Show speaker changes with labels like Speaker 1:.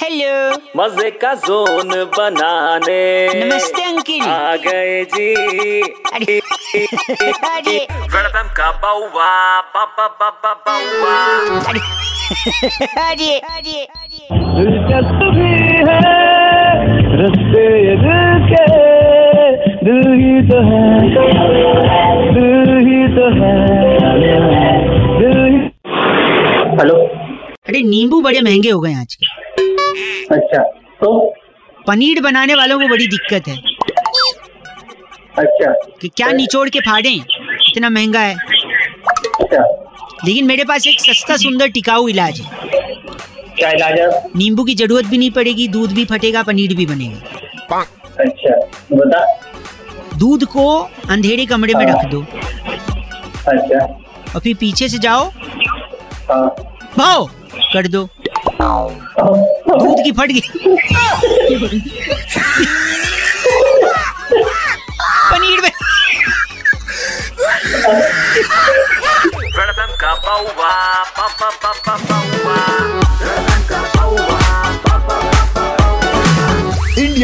Speaker 1: Hello
Speaker 2: मज़े का zone बनाने।
Speaker 1: नमस्ते अंकिल।
Speaker 2: आ गए जी।
Speaker 1: अरे अरे।
Speaker 2: वेलकम का बाउवा बाबा बाबा बाउवा।
Speaker 1: अरे अरे अरे।
Speaker 3: दिलचस्प भी है रस्ते ये दिल के। दिल ही तो है दिल ही तो है। दिल ही
Speaker 4: हेलो
Speaker 1: अरे नींबू बड़े महँगे हो गए आज के।
Speaker 4: अच्छा तो?
Speaker 1: पनीर बनाने वालों को बड़ी दिक्कत है।
Speaker 4: अच्छा।
Speaker 1: कि क्या निचोड़ के फाड़े? इतना महँगा है।
Speaker 4: अच्छा।
Speaker 1: लेकिन मेरे पास एक सस्ता सुंदर टिकाऊ इलाज है।
Speaker 4: क्या इलाज है?
Speaker 1: नींबू की ज़रूरत भी नहीं पड़ेगी दूध भी फटेगा पनीर भी बनेगा।
Speaker 4: अच्छा बता।
Speaker 1: दूध को अंधेरे कमरे में रख दो।
Speaker 4: अच्छा।
Speaker 1: और फिर पीछे से जाओ।
Speaker 4: हाँ।
Speaker 1: भाओ कर दो। दूध की फट गई। पनीर में।